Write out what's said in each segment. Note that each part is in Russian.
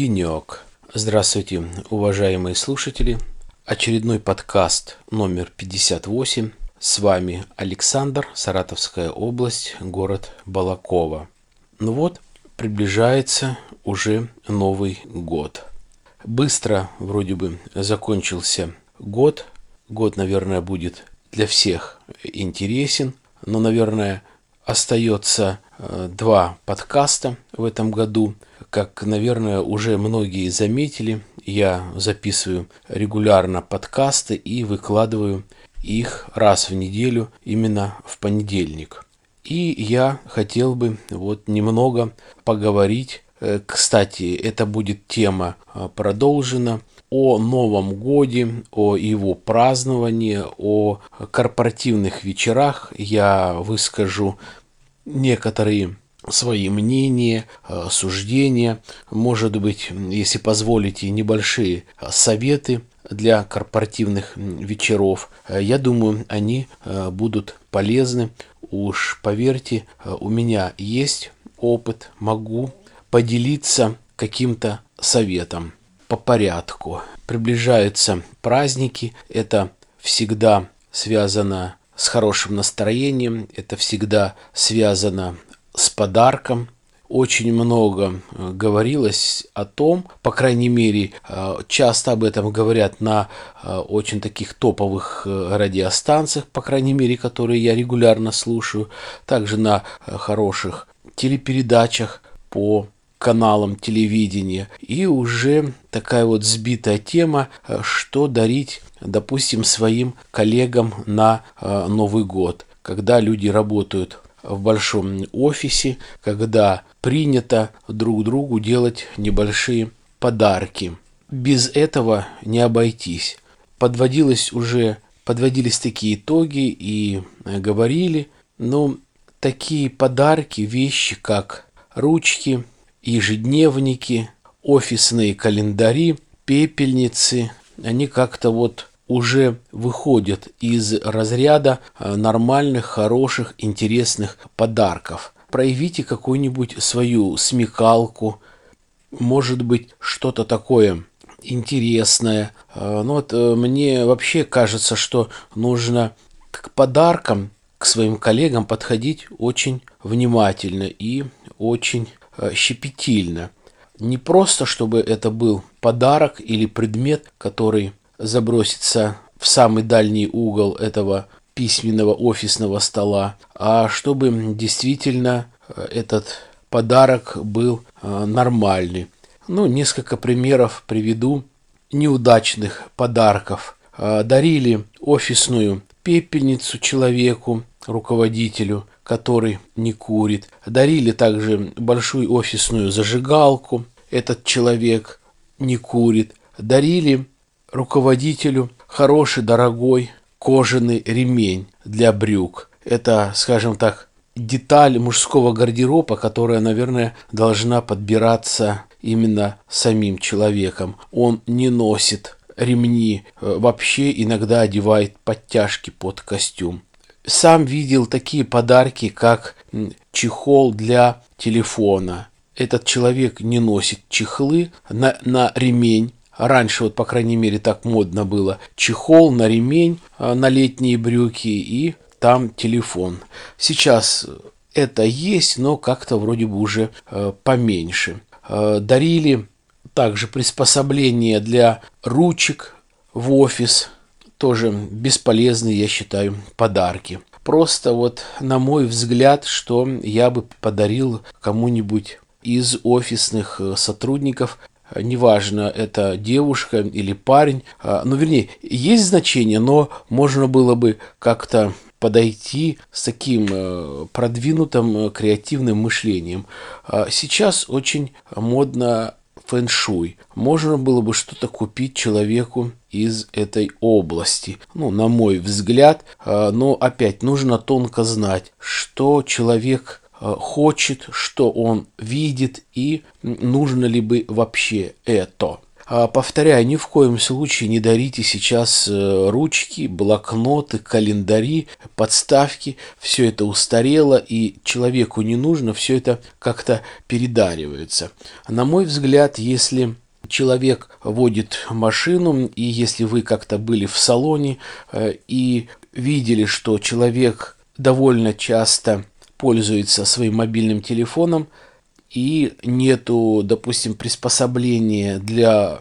Денек. Здравствуйте, уважаемые слушатели. Очередной подкаст номер 58. С вами Александр, Саратовская область, город Балакова. Ну вот, приближается уже Новый год. Быстро вроде бы закончился год. Год, наверное, будет для всех интересен, но, наверное, остается э, два подкаста в этом году. Как, наверное, уже многие заметили, я записываю регулярно подкасты и выкладываю их раз в неделю именно в понедельник. И я хотел бы вот немного поговорить, э, кстати, это будет тема э, продолжена, о Новом Годе, о его праздновании, о корпоративных вечерах я выскажу некоторые свои мнения, э, суждения, может быть, если позволите, небольшие советы для корпоративных вечеров. Э, я думаю, они э, будут полезны. Уж поверьте, у меня есть опыт, могу поделиться каким-то советом по порядку. Приближаются праздники, это всегда связано с хорошим настроением, это всегда связано с подарком. Очень много э, говорилось о том, по крайней мере, э, часто об этом говорят на э, очень таких топовых радиостанциях, по крайней мере, которые я регулярно слушаю, также на хороших телепередачах по каналам телевидения. И уже такая вот сбитая тема, что дарить, допустим, своим коллегам на Новый год, когда люди работают в большом офисе, когда принято друг другу делать небольшие подарки. Без этого не обойтись. Подводилось уже, подводились такие итоги и говорили, но такие подарки, вещи, как ручки, ежедневники, офисные календари, пепельницы, они как-то вот уже выходят из разряда э, нормальных, хороших, интересных подарков. Проявите какую-нибудь свою смекалку, может быть, что-то такое интересное. Э, ну вот э, мне вообще кажется, что нужно к подаркам, к своим коллегам подходить очень внимательно и очень щепетильно. Не просто, чтобы это был подарок или предмет, который заброситься в самый дальний угол этого письменного офисного стола, а чтобы действительно э, этот подарок был э, нормальный. Ну, несколько примеров приведу неудачных подарков. Э, дарили офисную пепельницу человеку, руководителю, который не курит. Дарили также большую офисную зажигалку, этот человек не курит. Дарили руководителю хороший, дорогой кожаный ремень для брюк. Это, скажем так, деталь мужского гардероба, которая, наверное, должна подбираться именно самим человеком. Он не носит ремни, э, вообще иногда одевает подтяжки под костюм. Сам видел такие подарки, как чехол для телефона. Этот человек не носит чехлы на, на ремень, Раньше, вот, по крайней мере, так модно было. Чехол на ремень, а, на летние брюки и там телефон. Сейчас это есть, но как-то вроде бы уже э, поменьше. Э, дарили также приспособления для ручек в офис. Тоже бесполезные, я считаю, подарки. Просто вот, на мой взгляд, что я бы подарил кому-нибудь из офисных э, сотрудников неважно, это девушка или парень, а, ну, вернее, есть значение, но можно было бы как-то подойти с таким э, продвинутым э, креативным мышлением. Сейчас очень модно фэн-шуй. Можно было бы что-то купить человеку из этой области. Ну, на мой взгляд, но опять нужно тонко знать, что человек Э, хочет, что он видит и нужно ли бы вообще это. А, повторяю, ни в коем случае не дарите сейчас э, ручки, блокноты, календари, подставки. Все это устарело и человеку не нужно, все это как-то передаривается. На мой взгляд, если человек водит машину, и если вы как-то были в салоне э, и видели, что человек довольно часто пользуется своим мобильным телефоном, и нету, допустим, приспособления для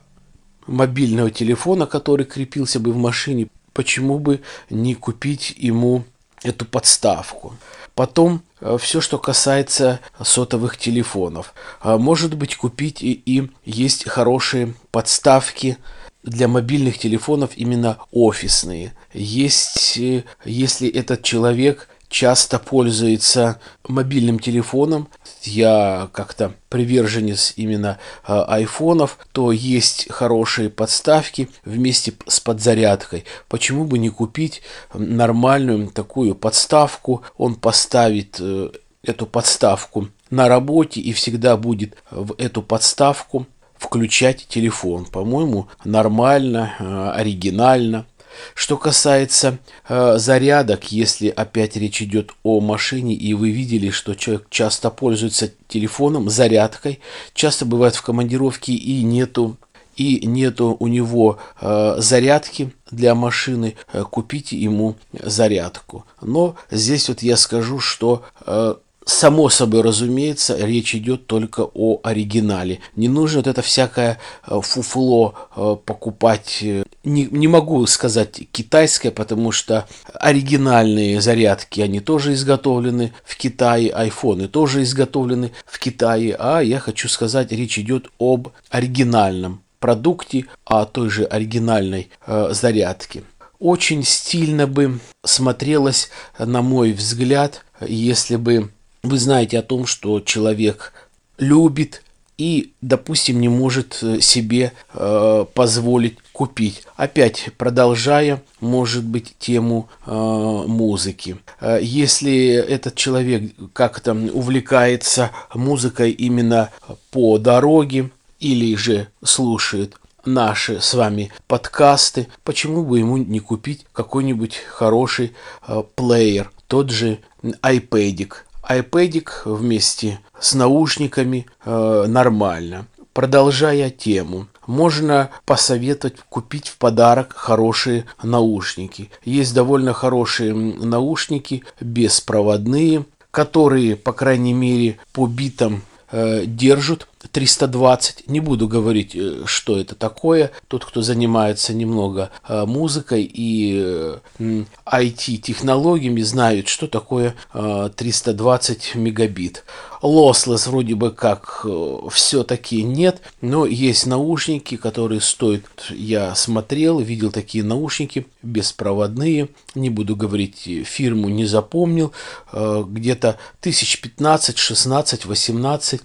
мобильного телефона, который крепился бы в машине, почему бы не купить ему эту подставку? Потом э, все, что касается сотовых телефонов. А, может быть, купить и, и есть хорошие подставки для мобильных телефонов именно офисные. Есть, э, если этот человек часто пользуется мобильным телефоном, я как-то приверженец именно э, айфонов, то есть хорошие подставки вместе с подзарядкой. Почему бы не купить нормальную такую подставку? Он поставит э, эту подставку на работе и всегда будет в эту подставку включать телефон. По-моему, нормально, э, оригинально. Что касается э, зарядок, если опять речь идет о машине, и вы видели, что человек часто пользуется телефоном, зарядкой, часто бывает в командировке и нету и нету у него э, зарядки для машины, э, купите ему зарядку. Но здесь вот я скажу, что э, Само собой, разумеется, речь идет только о оригинале. Не нужно вот это всякое э, фуфло э, покупать. Не, не могу сказать китайское, потому что оригинальные зарядки, они тоже изготовлены в Китае, айфоны тоже изготовлены в Китае. А я хочу сказать, речь идет об оригинальном продукте, о той же оригинальной э, зарядке. Очень стильно бы смотрелось, на мой взгляд, если бы вы знаете о том, что человек любит и, допустим, не может э, себе э, позволить купить. Опять продолжая, может быть, тему э, музыки. Э, если этот человек как-то увлекается музыкой именно по дороге или же слушает наши с вами подкасты, почему бы ему не купить какой-нибудь хороший э, плеер, тот же iPad, iPad вместе с наушниками э, нормально. Продолжая тему, можно посоветовать купить в подарок хорошие наушники. Есть довольно хорошие наушники беспроводные, которые, по крайней мере, по битам э, держат 320. Не буду говорить, э, что это такое. Тот, кто занимается немного э, музыкой и IT-технологиями, знают, что такое 320 мегабит. Lossless вроде бы как э, все-таки нет, но есть наушники, которые стоят, я смотрел, видел такие наушники беспроводные, не буду говорить фирму, не запомнил, э, где-то тысяч 15, 16, 18,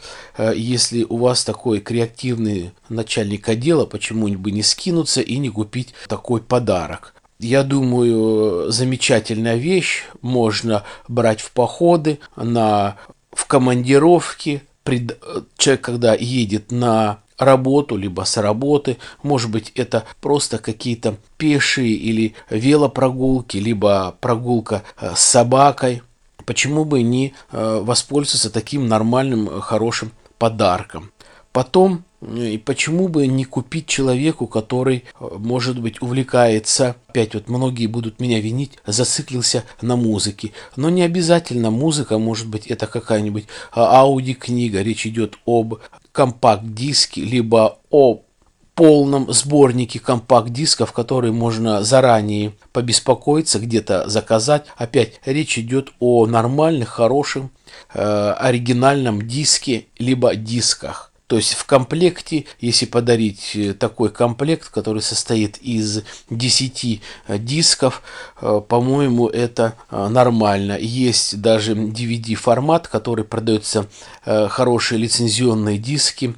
если у вас такой креативный начальник отдела, почему-нибудь бы не скинуться и не купить такой подарок. Я думаю, замечательная вещь. Можно брать в походы на в командировке, пред, человек, когда едет на работу, либо с работы, может быть, это просто какие-то пешие или велопрогулки, либо прогулка э, с собакой. Почему бы не э, воспользоваться таким нормальным, хорошим подарком? Потом и почему бы не купить человеку, который, э, может быть, увлекается, опять вот многие будут меня винить, зациклился на музыке. Но не обязательно музыка, может быть, это какая-нибудь а, аудиокнига, речь идет об компакт-диске, либо о полном сборнике компакт-дисков, которые можно заранее побеспокоиться, где-то заказать. Опять речь идет о нормальных, хорошем, э, оригинальном диске, либо дисках. То есть в комплекте, если подарить э, такой комплект, который состоит из 10 э, дисков, по-моему, это нормально. Есть даже DVD формат, который продается хорошие лицензионные диски,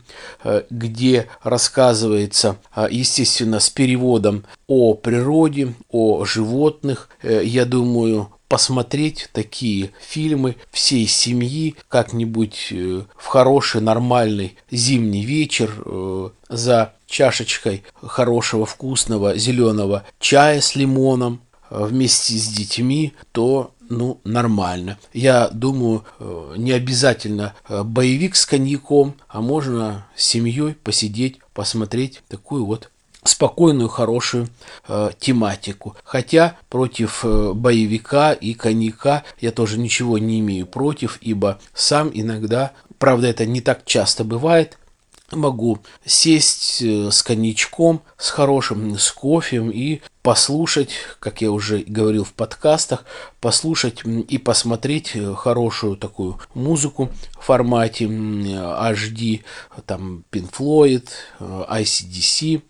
где рассказывается, естественно, с переводом о природе, о животных. Я думаю, посмотреть такие фильмы всей семьи как-нибудь э, в хороший, нормальный зимний вечер э, за чашечкой хорошего вкусного зеленого чая с лимоном вместе с детьми, то ну, нормально. Я думаю, э, не обязательно э, боевик с коньяком, а можно с семьей посидеть, посмотреть такую вот спокойную, хорошую э, тематику. Хотя против э, боевика и коньяка я тоже ничего не имею против, ибо сам иногда, правда это не так часто бывает, могу сесть э, с коньячком, с хорошим, с кофе и послушать, как я уже говорил в подкастах, послушать и посмотреть э, хорошую такую музыку в формате HD, там Pink Floyd, э, ICDC,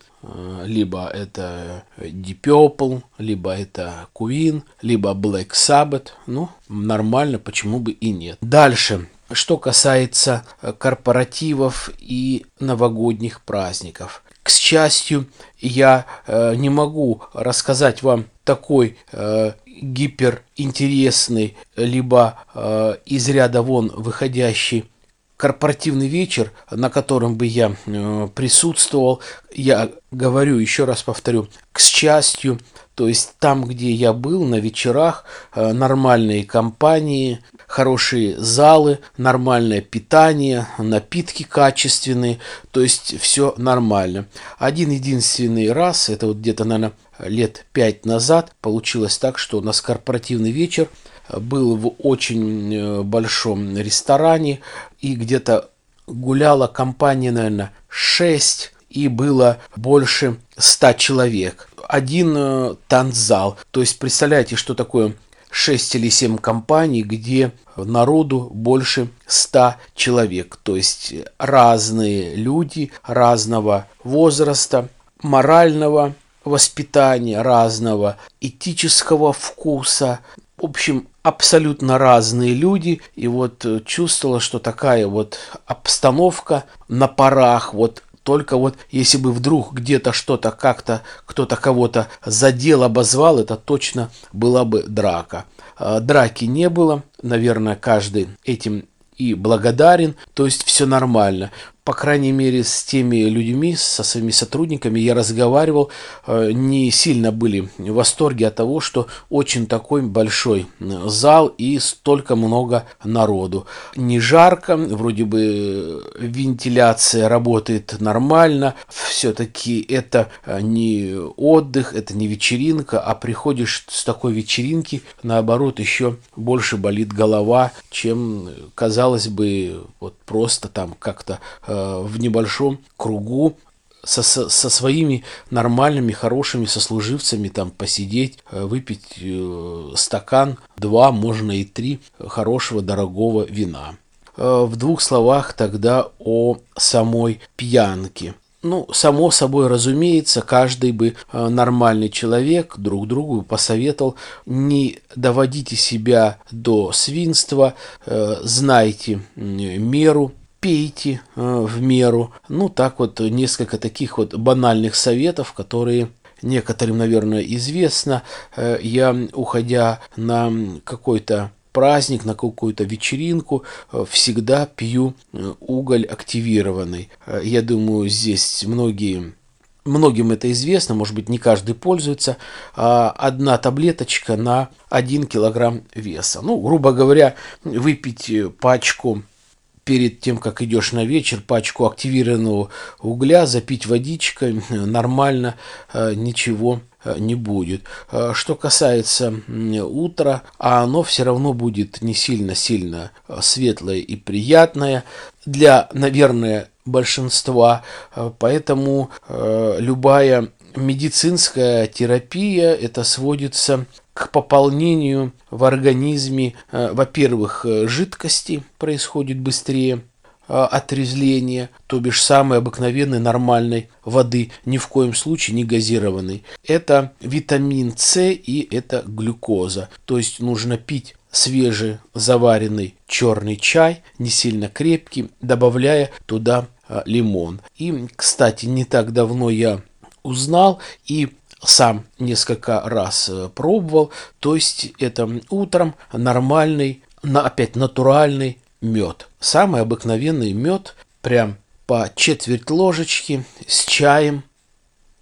либо это Deep Purple, либо это Queen, либо Black Sabbath. Ну, нормально, почему бы и нет. Дальше что касается э, корпоративов и новогодних праздников. К счастью, я э, не могу рассказать вам такой э, гиперинтересный, либо э, из ряда вон выходящий корпоративный вечер, на котором бы я э, присутствовал. Я говорю, еще раз повторю, к счастью, то есть там, где я был на вечерах, э, нормальные компании, хорошие залы, нормальное питание, напитки качественные, то есть все нормально. Один единственный раз, это вот где-то, наверное, лет пять назад, получилось так, что у нас корпоративный вечер был в очень э, большом ресторане, и где-то гуляла компания, наверное, 6, и было больше 100 человек. Один э, танцзал. То есть, представляете, что такое 6 или 7 компаний, где народу больше 100 человек. То есть разные люди разного возраста, морального воспитания, разного этического вкуса. В общем, абсолютно разные люди. И вот чувствовала, что такая вот обстановка на парах, вот только вот если бы вдруг где-то что-то как-то кто-то кого-то задел, обозвал, это точно была бы драка. А, драки не было, наверное, каждый этим и благодарен, то есть все нормально по крайней мере, с теми людьми, со своими сотрудниками я разговаривал, э, не сильно были в восторге от того, что очень такой большой зал и столько много народу. Не жарко, вроде бы вентиляция работает нормально, все-таки это не отдых, это не вечеринка, а приходишь с такой вечеринки, наоборот, еще больше болит голова, чем, казалось бы, вот просто там как-то э, в небольшом кругу со, со, со своими нормальными, хорошими сослуживцами там посидеть, э, выпить э, стакан, два, можно и три хорошего, дорогого вина. Э, в двух словах тогда о самой пьянке. Ну, само собой разумеется, каждый бы нормальный человек друг другу посоветовал не доводите себя до свинства, знайте меру, пейте э, в меру. Ну, так вот, несколько таких вот банальных советов, которые некоторым, наверное, известно. Э, я, уходя на какой-то праздник, на какую-то вечеринку, э, всегда пью уголь активированный. Я думаю, здесь многие Многим это известно, может быть, не каждый пользуется. А одна таблеточка на 1 килограмм веса. Ну, грубо говоря, выпить пачку перед тем, как идешь на вечер, пачку активированного угля, запить водичкой, нормально, э, ничего э, не будет. Э, что касается утра, а оно все равно будет не сильно-сильно светлое и приятное для, наверное, большинства, поэтому любая медицинская терапия это сводится к пополнению в организме, э, во-первых, э, жидкости происходит быстрее, э, отрезвления, то бишь самой обыкновенной нормальной воды, ни в коем случае не газированной. Это витамин С и это глюкоза. То есть нужно пить свежий заваренный черный чай, не сильно крепкий, добавляя туда лимон. И, кстати, не так давно я узнал и сам несколько раз э, пробовал. То есть это утром нормальный, опять натуральный мед. Самый обыкновенный мед, прям по четверть ложечки с чаем,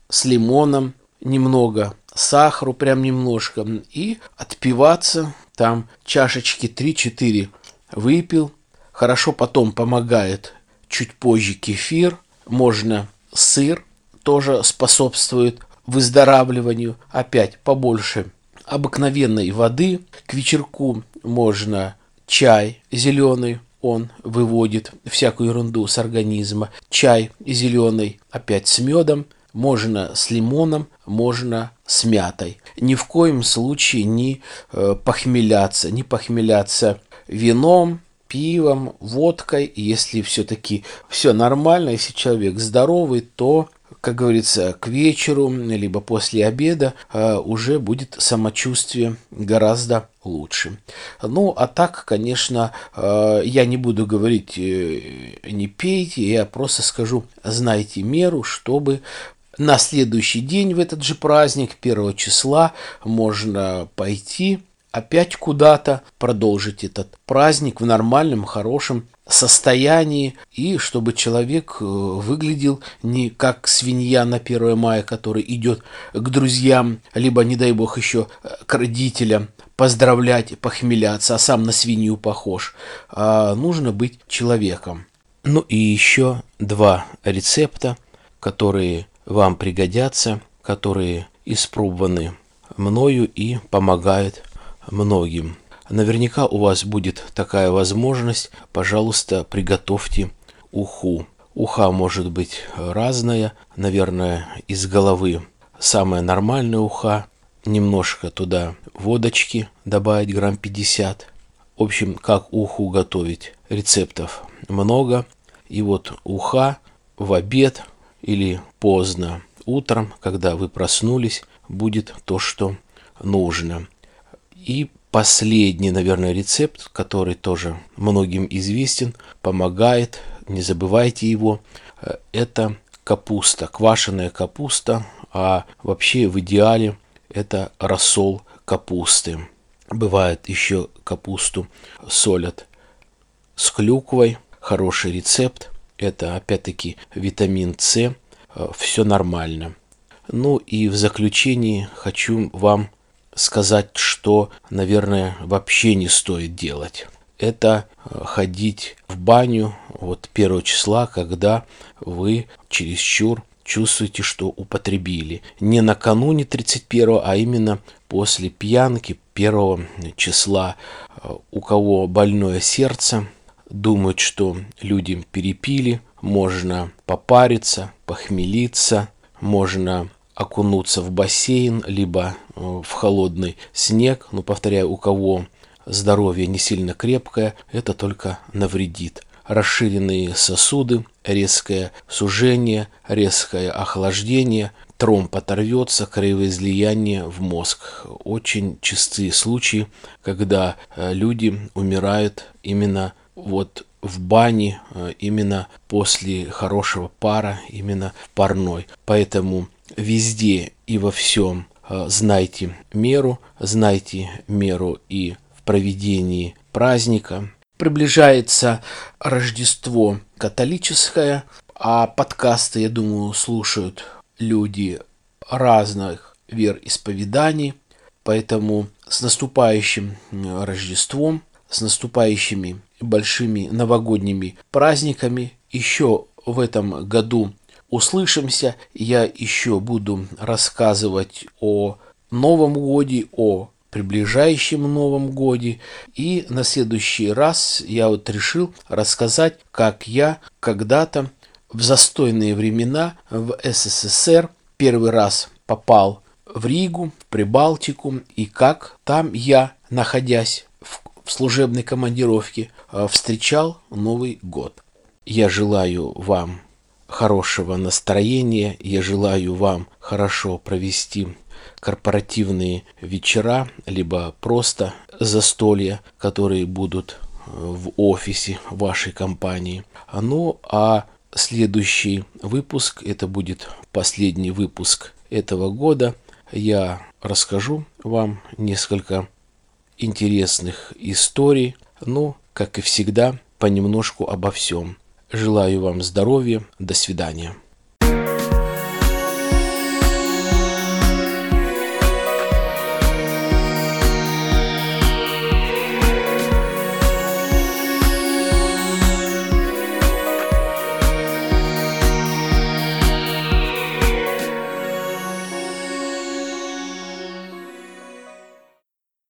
с лимоном, немного сахару, прям немножко, и отпиваться там чашечки 3-4 выпил. Хорошо потом помогает чуть позже кефир, можно сыр, тоже способствует выздоравливанию. Опять побольше обыкновенной воды. К вечерку можно чай зеленый, он выводит всякую ерунду с организма. Чай зеленый опять с медом, можно с лимоном, можно с мятой. Ни в коем случае не э, похмеляться, не похмеляться вином, пивом, водкой. Если все-таки все нормально, если человек здоровый, то как говорится, к вечеру, либо после обеда э, уже будет самочувствие гораздо лучше. Ну, а так, конечно, э, я не буду говорить э, не пейте, я просто скажу, знайте меру, чтобы на следующий день в этот же праздник, 1 числа, можно пойти опять куда-то, продолжить этот праздник в нормальном, хорошем состоянии, и чтобы человек э, выглядел не как свинья на 1 мая, который идет к друзьям, либо, не дай бог, еще э, к родителям поздравлять, похмеляться, а сам на свинью похож. А нужно быть человеком. Ну и еще два рецепта, которые вам пригодятся, которые испробованы мною и помогают многим. Наверняка у вас будет такая возможность. Пожалуйста, приготовьте уху. Уха может быть разная, наверное, из головы. Самая нормальная уха. Немножко туда водочки добавить, грамм 50. В общем, как уху готовить. Рецептов много. И вот уха в обед или поздно утром, когда вы проснулись, будет то, что нужно. И последний, наверное, рецепт, который тоже многим известен, помогает, не забывайте его, э, это капуста, квашеная капуста, а вообще в идеале это рассол капусты. Бывает еще капусту солят с клюквой, хороший рецепт, это опять-таки витамин С, э, все нормально. Ну и в заключении хочу вам сказать, что, наверное, вообще не стоит делать. Это э, ходить в баню вот первого числа, когда вы чересчур чувствуете, что употребили. Не накануне 31, а именно после пьянки 1 числа. Э, у кого больное сердце, думают, что люди перепили, можно попариться, похмелиться, можно окунуться в бассейн, либо э, в холодный снег. Но, повторяю, у кого здоровье не сильно крепкое, это только навредит. Расширенные сосуды, резкое сужение, резкое охлаждение, тромб оторвется, кровоизлияние в мозг. Очень частые случаи, когда э, люди умирают именно вот в бане, э, именно после хорошего пара, именно парной. Поэтому везде и во всем э, знайте меру, знайте меру и в проведении праздника. Приближается Рождество католическое, а подкасты, я думаю, слушают люди разных вероисповеданий, поэтому с наступающим Рождеством, с наступающими большими новогодними праздниками. Еще в этом году услышимся. Я еще буду рассказывать о Новом Годе, о приближающем Новом Годе. И на следующий раз я вот решил рассказать, как я когда-то в застойные времена в СССР первый раз попал в Ригу, в Прибалтику, и как там я, находясь в, в служебной командировке, э, встречал Новый год. Я желаю вам хорошего настроения. Я желаю вам хорошо провести корпоративные вечера, либо просто застолья, которые будут э, в офисе вашей компании. Ну, а следующий выпуск, это будет последний выпуск этого года, я расскажу вам несколько интересных историй, ну, как и всегда, понемножку обо всем – Желаю вам здоровья. До свидания.